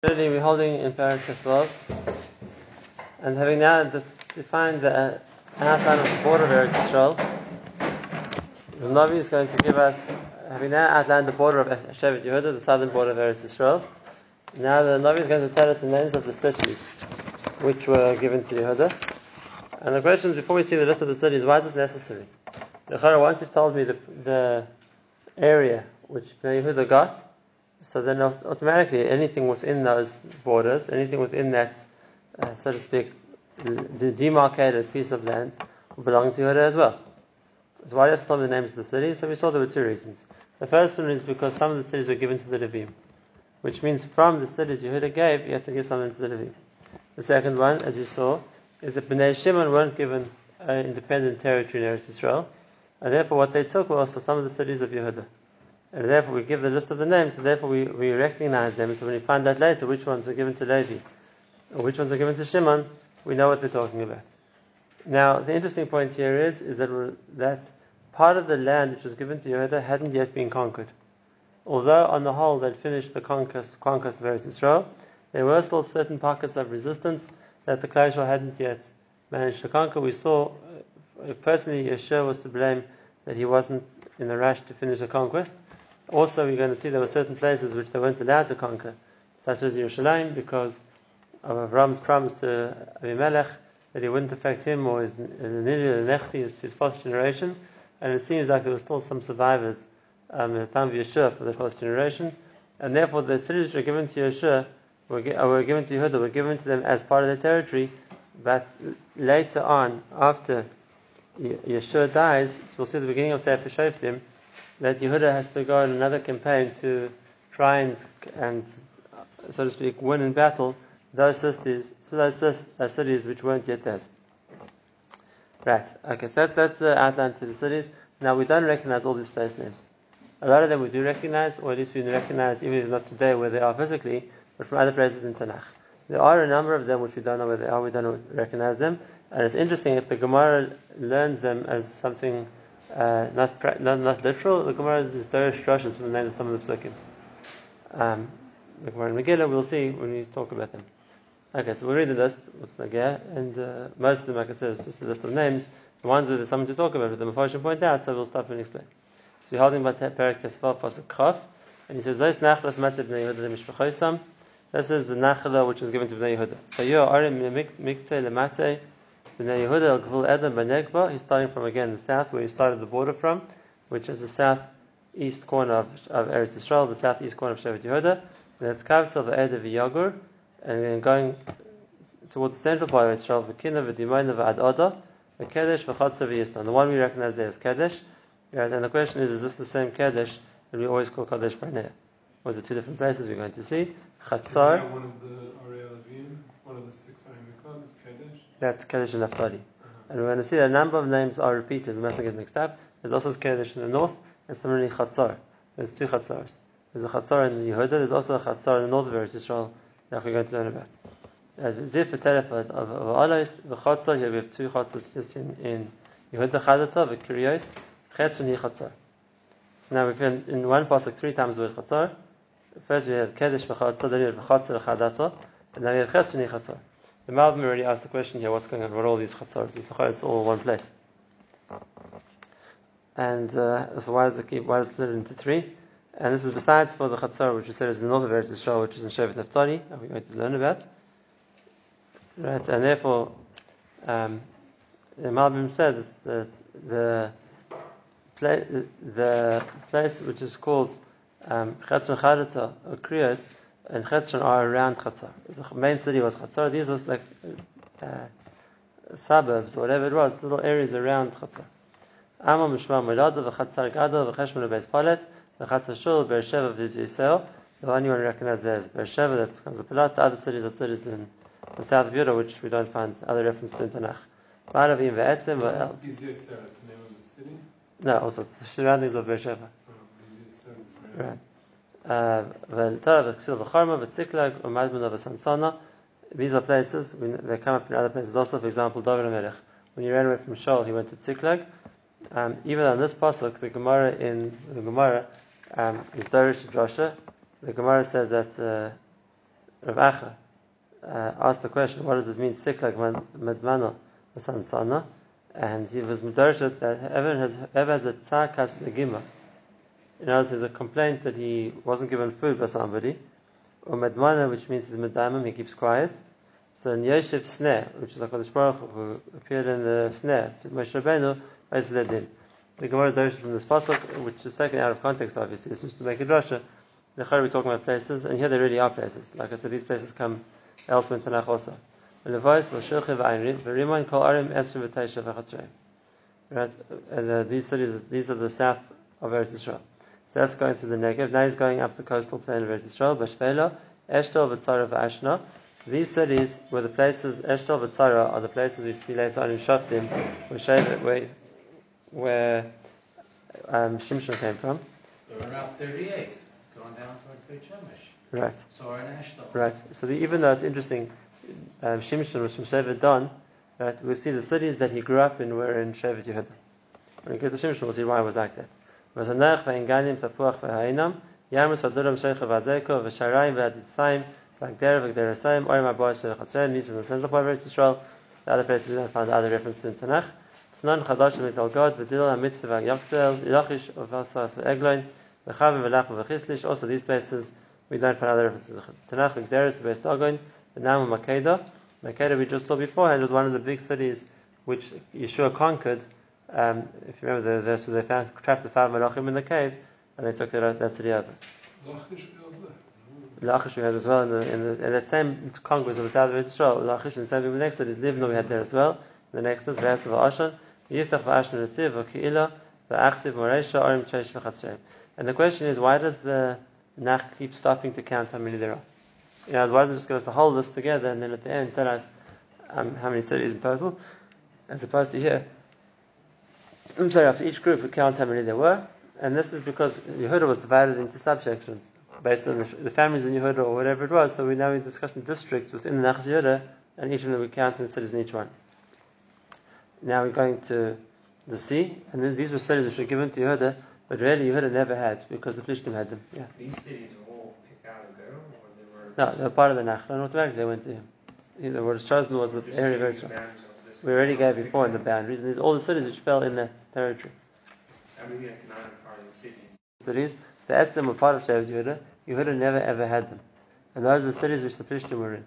We're holding in Parakas Vav, and having now defined the outline of the border of Eretz Yisrael, the Navi is going to give us, having now outlined the border of Shevet Yehuda, the southern border of Eretz Yisrael, now the Navi is going to tell us the names of the cities which were given to Yehuda. And the question is, before we see the list of the cities, why is this necessary? Once you've told me the, the area which Yehuda got, so then automatically anything within those borders, anything within that, uh, so to speak, demarcated piece of land will belong to Yehuda as well. So why do you have to tell the names of the cities? So we saw there were two reasons. The first one is because some of the cities were given to the Levim, which means from the cities Yehuda gave, you have to give something to the Levim. The second one, as you saw, is that Bnei Shimon weren't given an independent territory in Eretz Israel, and therefore what they took were also some of the cities of Yehuda. And therefore we give the list of the names, and therefore we, we recognize them. So when we find out later which ones were given to Levi, or which ones were given to Shimon, we know what they're talking about. Now, the interesting point here is, is that, that part of the land which was given to Yehuda hadn't yet been conquered. Although on the whole they'd finished the conquest, conquest of Eretz Israel, there were still certain pockets of resistance that the Klal hadn't yet managed to conquer. We saw, uh, personally, Yeshua was to blame that he wasn't in a rush to finish the conquest. Also, we're going to see there were certain places which they weren't allowed to conquer, such as Yerushalayim, because of Avram's promise to Abimelech that it wouldn't affect him or his Nechti, his, fourth generation. And it seems like there were still some survivors um, the time of Yeshua for the fourth generation. And therefore, the cities which were given to Yeshua were, were given to Yehuda, were given to them as part of their territory. But later on, after Yeshua dies, so we'll see the beginning of Sefer Shoftim, that Yehuda has to go on another campaign to try and, and so to speak, win in battle those cities, so those cities which weren't yet theirs. Right. Okay. So that, that's the outline to the cities. Now we don't recognize all these place names. A lot of them we do recognize, or at least we recognize, even if not today where they are physically, but from other places in Tanakh. There are a number of them which we don't know where they are. We don't recognize them, and it's interesting that the Gemara learns them as something uh, not, not, not literal. The Gemara is Dorish Drashas from the name of some of the psukim. Um, the Gemara in Megillah, we'll see when we talk about them. Okay, so we'll read the list, what's Nagaya, and uh, most of them, like I said, is just a list of names. The ones where there's something to talk about, but the Mephoshim point out, so we'll stop and explain. So we're holding by Perak Tesvav Pasuk Chaf, and he says. This is the Nachala which was given to Bnei Yehuda. Vayo Arim Mikte Lemate Benegba. He's starting from again the south, where he started the border from, which is the southeast corner of, of Eretz Yisrael, the southeast corner of Shevet Yehuda. And that's Kavtel Ve'ed V'Yagur, and then going towards the central part of Israel, V'Kina V'Dimayna Oda, V'Kedesh V'Chatza V'Yistan. The Kadesh, the. The one we recognize there is Kedesh. Right, and the question is, is this the same Kedesh that we always call Kadesh Barnea? Or is it two different places we're going to see? Chatzar. One of the one of the six. That's Kedesh and Naphtali. Uh-huh. And we're going to see that a number of names are repeated. We mustn't get mixed up. There's also Kedesh in the north, and similarly Chatzar. There's two Chatzars. There's a Chatzar in the Yehuda, there's also a Chatzar in the north of Eretz Israel that we're going to learn about. Zif Teref of Alais, the Chatzar, here we have two Chatzars just in, in Yehuda Chadata, the Kiryos, Chetz and Chatzar. So now we've been in one pasuk three times the word Chatzar. First we have Kedesh v'Chatzar, then we have Chatzar Chadata, and then we have Chetz and Chatzar. The Malbim already asked the question here, what's going on with all these chatzars? It's all one place. And uh, so why does it why it split into three? And this is besides for the chatzar, which we said is the north of Eretz Yisrael, which is in Shevet Naphtali, that we're going to learn about. Right, and therefore, um, the Malbim says that the, the place which is called um, Chetz Chadata, or Kriyos, and Chetzron are around Chatzar. The main city was Chatzar. These was like uh, suburbs or whatever it was, little areas around Chatzar. Amma Mishma Molada, v'Chatzar Gado, v'Cheshmon Beis Palet, v'Chatzar Shul, Beersheva, v'Yisrael. The one you want to recognize there is Beersheva, that comes up a lot. The other cities are cities in the south of Judah, which we don't find other reference to in Tanakh. Ma'aravim ve'etzim v'el. Is the name of the city? No, also the surroundings of Beersheva. Oh, right. These are places, they come up in other places also, for example, David Melech. When he ran away from Shaul, he went to Tziklag. Um, even on this pasuk, the Gemara in the Gemara um, is Darish Drasha. The Gemara says that uh, Rav Acha uh, asked the question, what does it mean, siklag medmana sana? And he was mudarshat that whoever has, ever has a tzakas negima, in other words, there's a complaint that he wasn't given food by somebody, or medmana, which means he's medamim, he keeps quiet. So in Yeshiv Sneh, which is Kodesh Baruch who appeared in the Sneh to Moshe Rabbeinu, is in. The Gemara is darshan from this pasuk, which is taken out of context, obviously. It's just to make a drasha. The we're talking about places, and here there really are places. Like I said, these places come elsewhere in Tanakh also. Right, and uh, these cities, these are the south of Eretz Yisrael. So that's going through the Negev. Now he's going up the coastal plain of Eretz Yisrael. Bashvela, Eshtel, V'tzara, V'ashna. These cities were the places, Eshtel, V'tzara, are the places we see later on in Shoftim, where, where, where um, Shimshon came from. They're around 38, going down towards Beit Shemesh. Right. So in Eshtel. Right. So the, even though it's interesting, um, Shimshon was from Shevet Dan, right, we see the cities that he grew up in were in Shevet Yehuda. When we get to Shimshon, we'll see why it was like that. V'zanach v'enganim tapuach v'hainam yamus v'dulam sheikh v'azeko v'sharayim v'aditzayim v'agder v'gderasayim orim aboy sheikh hatzayim These are the central part of The other places we don't find other references in Tanakh. Tnan chadashim v'talgod v'dilal ha'mitzvah v'yachtel ylachish v'vasas v'eglein v'chavim v'lachim v'chislish Also these places we don't find other references in Tanakh. V'gderis v'estagoin v'nam makeda Makeda we just saw beforehand was one of the big cities which Yeshua conquered um, if you remember, the, the, so they found, trapped the five malachim in the cave, and they took that, that city over. Lachish we had as well in, the, in, the, in that same Congress of the south of Israel. Lachish in the same the next city is Livna we had there as well. The next is Ve'asav Ashan, Yiftach V'ashna Netziv V'ki'ila V'achziv Moresha Arim Chesh V'chatzreim. And the question is, why does the Nach keep stopping to count how many there are? You know, why does it just give us the whole list together and then at the end tell us um, how many cities in total, as opposed to here I'm sorry, after each group we count how many there were, and this is because Yehuda was divided into subsections based on the, the families in Yehuda or whatever it was. So we now we're discussing districts within the Nachas Yehuda, and each of them we count in cities in each one. Now we're going to the sea, and then these were cities which were given to Yehuda, but really Yehuda never had because the Plishtim had them. Yeah. These cities were all picked out of or they were? No, they were part of the Nachla, and automatically they went to him. What was chosen was the area very strong. We already gave before in the boundaries, and these all the cities which fell in that territory. Mean, yes, not part of the cities. Cities, the Etzim were part of Shevet Yehuda. Yehuda never ever had them, and those are the cities which the Plishtim were in.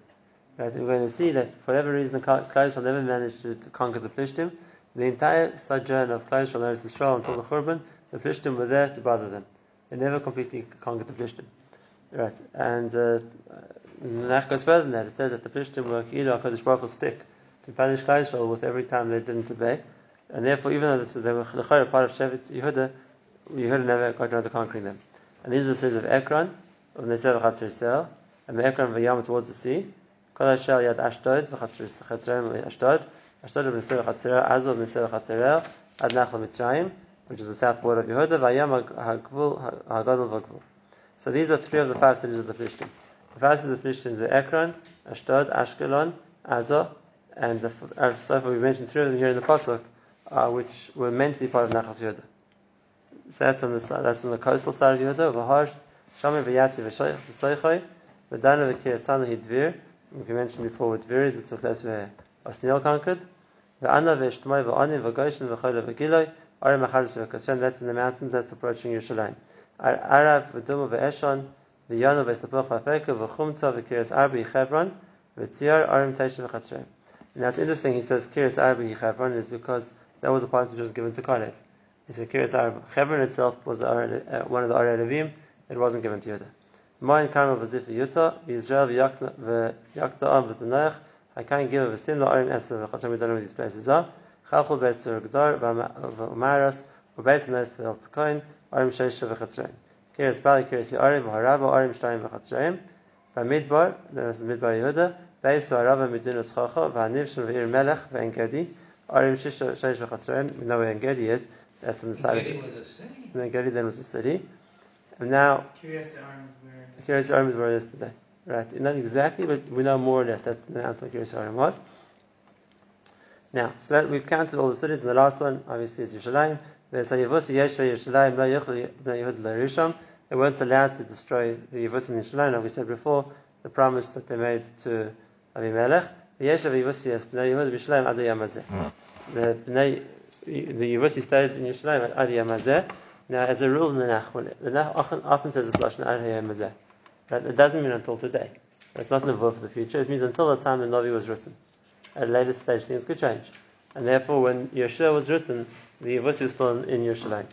Right, we're going to see that for whatever reason, Klal will never managed to, to, conquer the Plishtim. The entire sojourn of Klal Yisrael Eretz Yisrael until the Churban, the Plishtim were there to bother them. They never completely conquered the Plishtim. Right, and uh, Nach goes further than that. It says that the Plishtim were Ki'ilah HaKadosh Baruch stick to punish Klal with every time they didn't obey. And therefore, even though they were part of Shevet Yehuda, Yehuda never got around to conquering them. And these are the cities of Ekron, of Nesev Chatzir and Ekron Vayam towards the sea. Kol Hashel Yad Ashdod, V'Chatzirem Ashdod, Ashdod of Nesev Chatzir, Azov Nesev Chatzirel, Ad Nachal Mitzrayim, which is the south border of Yehuda, Vayam HaGvul, HaGadol VaGvul. So these are three of the five cities of the Plishtim. The five cities of the Plishtim are Ekron, Ashdod, Ashkelon, Azov, and the, so far we mentioned three of them here in the pasuk, uh, which were meant to be part of Nachas Yehuda. So that's on the that's on the coastal side of Yehuda. V'harsh Shami v'yati v'soichai v'dana v'kirasana hidvir. We mentioned before with Dvir is it's a place where Osniel conquered. V'ana v'eshtmai v'anim v'goshen v'choyle v'giloi. Arim v'charis v'kashem. That's in the mountains. That's approaching Yerushalayim. Arav v'duma v'eshon v'yanu v'estapuch v'afeka v'chumta v'kiras arbi Hebron v'tziar arim teishin v'chatzreim. And that's interesting. He says Kiris Arabi Chevron is because that was a part which was given to Kalev. He said Kiris Arab. Chevron itself was uh, one of the Arei Levim. It wasn't given to Yehuda. Mine karma v'zif v'yuta v'Yisrael v'yakta am v'zanayach. I can't give a v'sim la'arim eser v'chatzim. We don't know where these places are. Chalchul b'eser gdar v'maras v'beis nes v'eltzakoin arim sheisha v'chatzreim. Kiris bali kiris yarim v'harava arim shtayim v'chatzreim. B'midbar, this is Midbar Yehuda. Beis Arava Medinus Chacha, Vaniv Shel Melech Ve'engedi, Arim Shish Sheish V'chatzreim, we know where Engedi is, that's on the side Engedi was a city. Engedi then was a city. And now, Kiryas Arim where? Kiryas Arim is where it is today. Right, not exactly, but we know more or less that's the amount of Kiryas Arim was. Now, so that we've counted all the cities, and the last one, obviously, is Yerushalayim. They weren't allowed to destroy the Yevusim in Yerushalayim, like we said before, the promise that they made to Avimelech. V'yeshav Yevusi b'nei Yehuda b'Yisraelim ad hayam hazeh. The b'nei the Yevusi stayed in Yerushalayim ad hayam hazeh. Now, as a rule in the Nach, the often, says this lashon ad hayam hazeh, but it doesn't mean until today. It's not nevuah for the future. It means until the time the Navi was written. At a later stage, things could change, and therefore, when Yeshua was written, the Yevusi was still in, in Yerushalayim.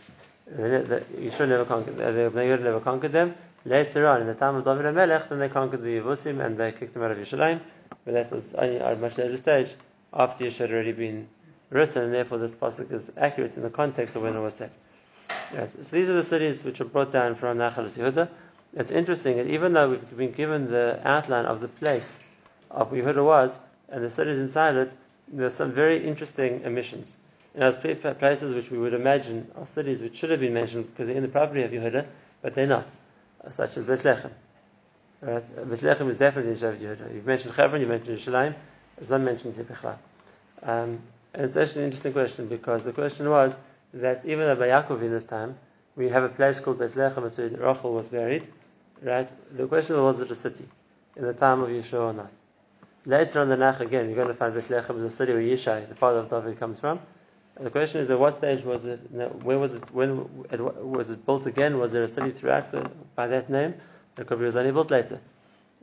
Yeshua never conquered. Uh, the Bnei Yehuda never conquered them. Later on, in the time of David and Melech, then they conquered the Yevusim and they kicked them out of Yerushalayim. But that was only at a much later stage, after Yeshua had already been written, and therefore this pasuk is accurate in the context of when it was said. Yes. So these are the cities which are brought down from Nachal Yehuda. It's interesting that even though we've been given the outline of the place of where Yehuda was and the cities inside it, there are some very interesting omissions. And those places which we would imagine are cities which should have been mentioned because they're in the property of Yehuda, but they're not, such as Bethlehem. Right? Bethlehem is definitely in Shevet Yehuda. You've mentioned Hebron, you've mentioned Yerushalayim, it's not mentioned here um, and it's actually an interesting question because the question was that even at Yaakov in his time, we have a place called Bethlehem where Rachel was buried, right? The question was, was it a city in the time of Yeshua or not? Later on the Nach again, you're going to find Bethlehem is a city where Yishai, the father of David, comes from. And the question is, at what stage was it? Where was it? When was it built again? Was there a city throughout the, by that name? Be it was only built later.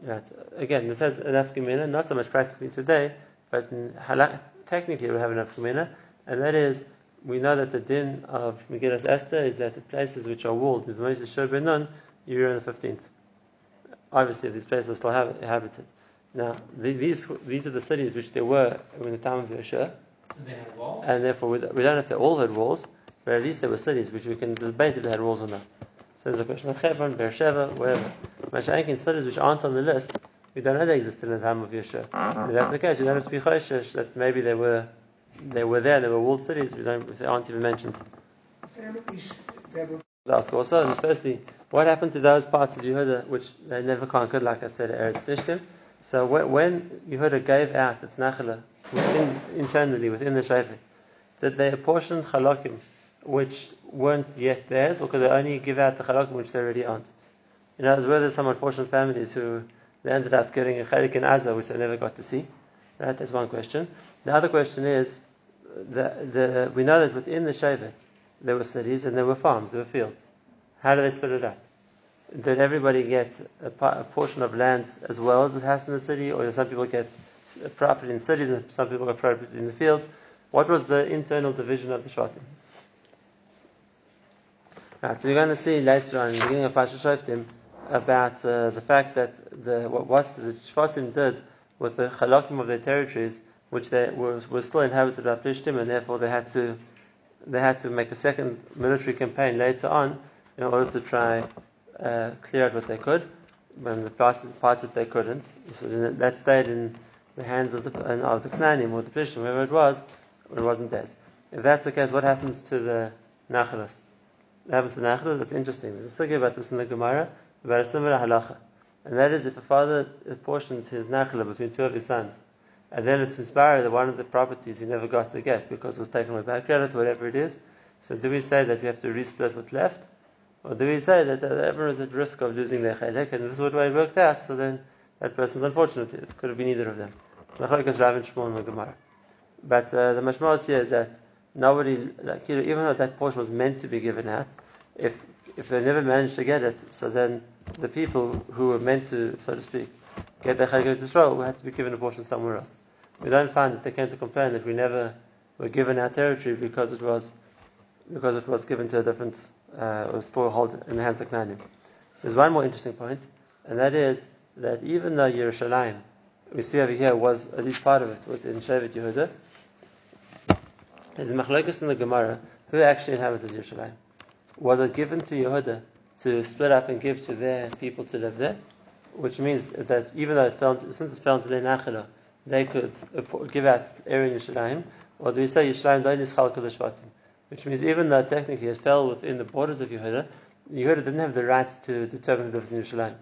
Right. Again, this has an afkamina, not so much practically today, but halak, technically we have an afkamina, and that is we know that the din of Megillas Esther is that the places which are walled, Mizmois Shur Benon, you're in the 15th. Obviously, these places are still inhabited. Now, these these are the cities which there were in the time of Yeshua, and therefore we, we don't know if they all had walls, but at least there were cities which we can debate if they had walls or not. So there's a question of Hebron, Beersheba, wherever. Mashiach cities which aren't on the list, we don't know they existed in the time of Yeshua. If that's the case, we don't have to be choshesh that maybe they were they were there, they were walled cities, we don't, they aren't even mentioned. Ask also, and especially, what happened to those parts of Yehuda which they never conquered, like I said, Eretz Plishtim? So when Yehuda gave out its nachala within, internally within the Shafet, did they apportion chalakim which weren't yet theirs, or could they only give out the chalakim which they already aren't? You know, as were there some unfortunate families who they ended up getting a chalik in Azza which they never got to see? Right, that's one question. The other question is, the, the, we know that within the Shevet there were cities and there were farms, there were fields. How do they split it up? Did everybody get a, a portion of land as well as the house in the city, or did some people get property in cities and some people got property in the fields? What was the internal division of the Shvatim? Right, so we're going to see later on in the beginning of Pasha Shoftim about uh, the fact that the, what, the Shvatim did with the halakim of their territories which they were, were still inhabited by Plishtim, and therefore they had to they had to make a second military campaign later on in order to try uh, clear out what they could, when the parts, that they couldn't. So that stayed in the hands of the of the Knanim or the Plishtim, whoever it was, it wasn't theirs. If that's the case, what happens to the Nachalas? What happens to the Nachalas? That's interesting. There's a story about this in the Gemara about a similar halacha, and that is if a father apportions his Nachala between two of his sons and then it's inspired that one of the properties he never got to get because it was taken away by credit, whatever it is. So do we say that we have to resplit what's left? Or do we say that everyone is at risk of losing their chedek, and this is what way it worked out, so then that person's unfortunate. It could have been either of them. But uh, the mashmalas here is that nobody, like, you know, even though that portion was meant to be given out, if if they never managed to get it, so then the people who were meant to, so to speak, get their Chayim Yisrael, we had to be given a portion somewhere else. We don't find that they came to complain that we never were given our territory because it was because it was given to a different uh, or still held in the hands of Knanim. There's one more interesting point, and that is that even though Yerushalayim, we see over here, was at least part of it was in Shevet Yehuda, there's a machlokes in the Gemara who actually inhabited Yerushalayim. Was it given to Yehuda to split up and give to their people to live there? which means that even though it fell into, since it fell into Nachila, they could give out area in Yerushalayim, or do we say Yerushalayim don't is? Which means even though technically it fell within the borders of Yehuda, Yehuda didn't have the right to determine it was in Yerushalayim.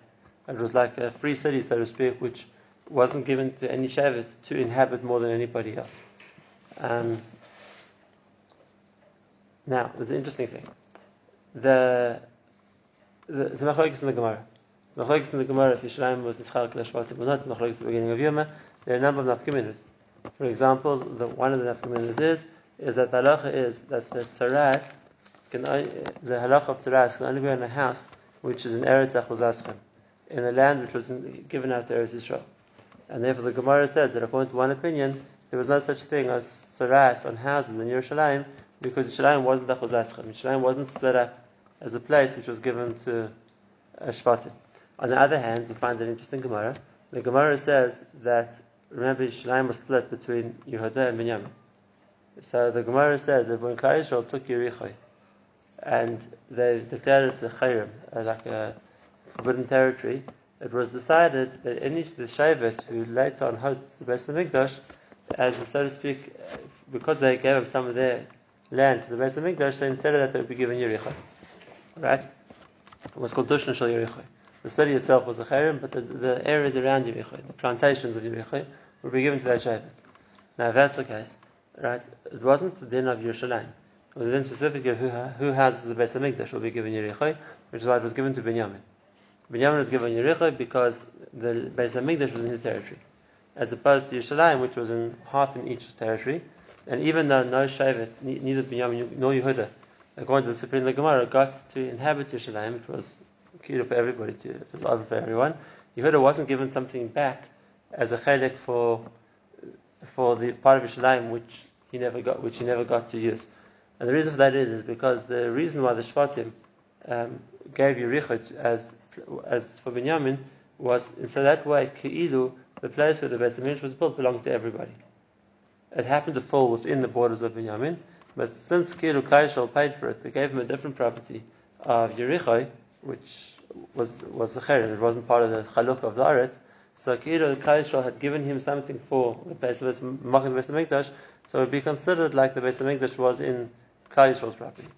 It was like a free city, so to speak, which wasn't given to any Shavit to inhabit more than anybody else. Um, now, there's an interesting thing. The the, the in the Gemara. It's machlokes in the Gemara if Yisrael was Nischal Kleshvatim or not. It's machlokes at the beginning of Yoma. There are a number of nafkaminas. For example, the, one of the nafkaminas is is that the halacha is that the tzaras can the halacha of tzaras can only be in a house which is in Eretz Achuzaschem, in a land which was given out to Eretz Yisrael. And therefore the Gemara says that according to one opinion, there was no such thing as tzaras on houses in Yerushalayim because Yerushalayim wasn't Achuzaschem. Yerushalayim wasn't split up as a place which was given to a Shvatim. On the other hand, we find an interesting Gemara. The Gemara says that remember Yerushalayim was split between Yehuda and Binyamin. So the Gemara says that when Klal took Yericho and they declared it the Chayrim, uh, like a forbidden territory, it was decided that any the Shevet who later on hosts the Beis Hamikdash, as so to speak, because they gave up some of their land to the Beis Hamikdash, so instead of that they would be given Yericho. Right? It was called Dushna Shal Yericho. The city itself was a Chayrim, but the, the areas around Yericho, the plantations of Yericho, would be given to that Shevet. Now, if that's the case, right, it wasn't the din of Yerushalayim. It was the din specifically who, who has the Beis Hamikdash will be given Yericho, which is why it was given to Binyamin. Binyamin was given Yericho because the Beis Hamikdash was in his territory, as opposed to Yerushalayim, which was in half in each territory. And even though no Shevet, neither Binyamin nor Yehuda, according to the Supreme Gemara, got to inhabit Yerushalayim, it was cute for everybody to, it was over for everyone. Yehuda wasn't given something back as a chedek for for the part of Yerushalayim which he never got, which he never got to use. And the reason for that is, is because the reason why the Shvatim um, gave Yerichot as as for Binyamin was in so that way Keilu, the place where the Beis Hamikdash was built, belonged to everybody. It happened to fall within the borders of Binyamin, but since Keilu Kaishal paid for it, they gave him a different property of Yericho, which was was a cherem. It wasn't part of the chaluk of the Aretz. So Keilu Kaishal had given him something for the place of Machin Beis Hamikdash, so it would be considered like the Beis Hamikdash was in Kaishal's property.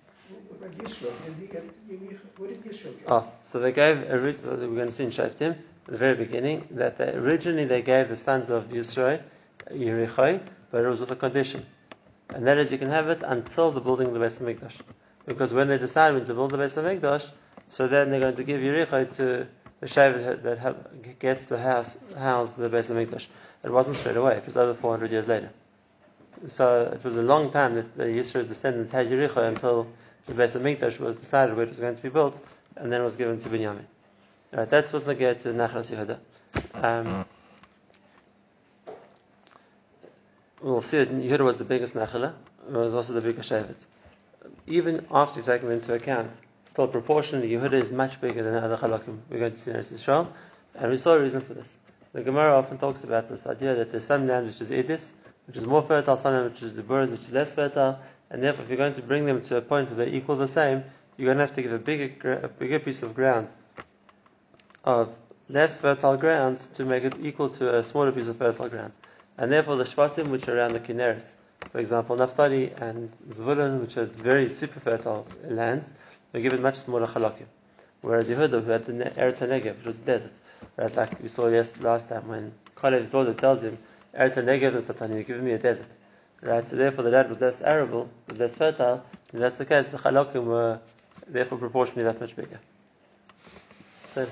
What about Yisro? Did he get Yericho? What did Yisro get? Oh, so they gave, orig- we're going to see in Shoftim, at the very beginning, that they, originally they gave the sons of Yisro Yericho, but it was with a condition. And that is you can have it until the building of the Beis Hamikdash. Because when they decide when to build the Beis Hamikdash, so then they're going to give Yericho to the Shevet that gets to house, house the Beis Hamikdash. It wasn't straight away, it was over 400 years later. So it was a long time that the Yisro's descendants had Yericho until the Beis Hamikdash was decided where it was going to be built, and then it was given to Binyamin. Right, that's what's going to get to Nachlas Yehuda. Um, we'll see that Yehuda was the biggest Nachala, it was also the biggest Shevet. Even after taking into account, still proportionally, Yehuda is much bigger than other Chalakim. We're going to see in Israel, and we saw a reason for this. The Gemara often talks about this idea that there's some land which is Edis, which is more fertile, some land which is the birds, which is less fertile, and therefore if you're going to bring them to a point where they equal the same, you're going to have to give a bigger, a bigger piece of ground of less fertile ground to make it equal to a smaller piece of fertile ground. And therefore the Shvatim which are around the Kineris, for example Naphtali and Zvulun, which are very super fertile lands, they're given much smaller chalakim. Whereas Yehuda, who had the Eretz Negev, which was desert, whereas like we saw yes, last time when Kalev's daughter tells him, Eretz Negev and Satani, you're giving me a desert. Right, so therefore the land was less arable, was less fertile, and that's the case, the chalakim were therefore proportionally that much bigger. So,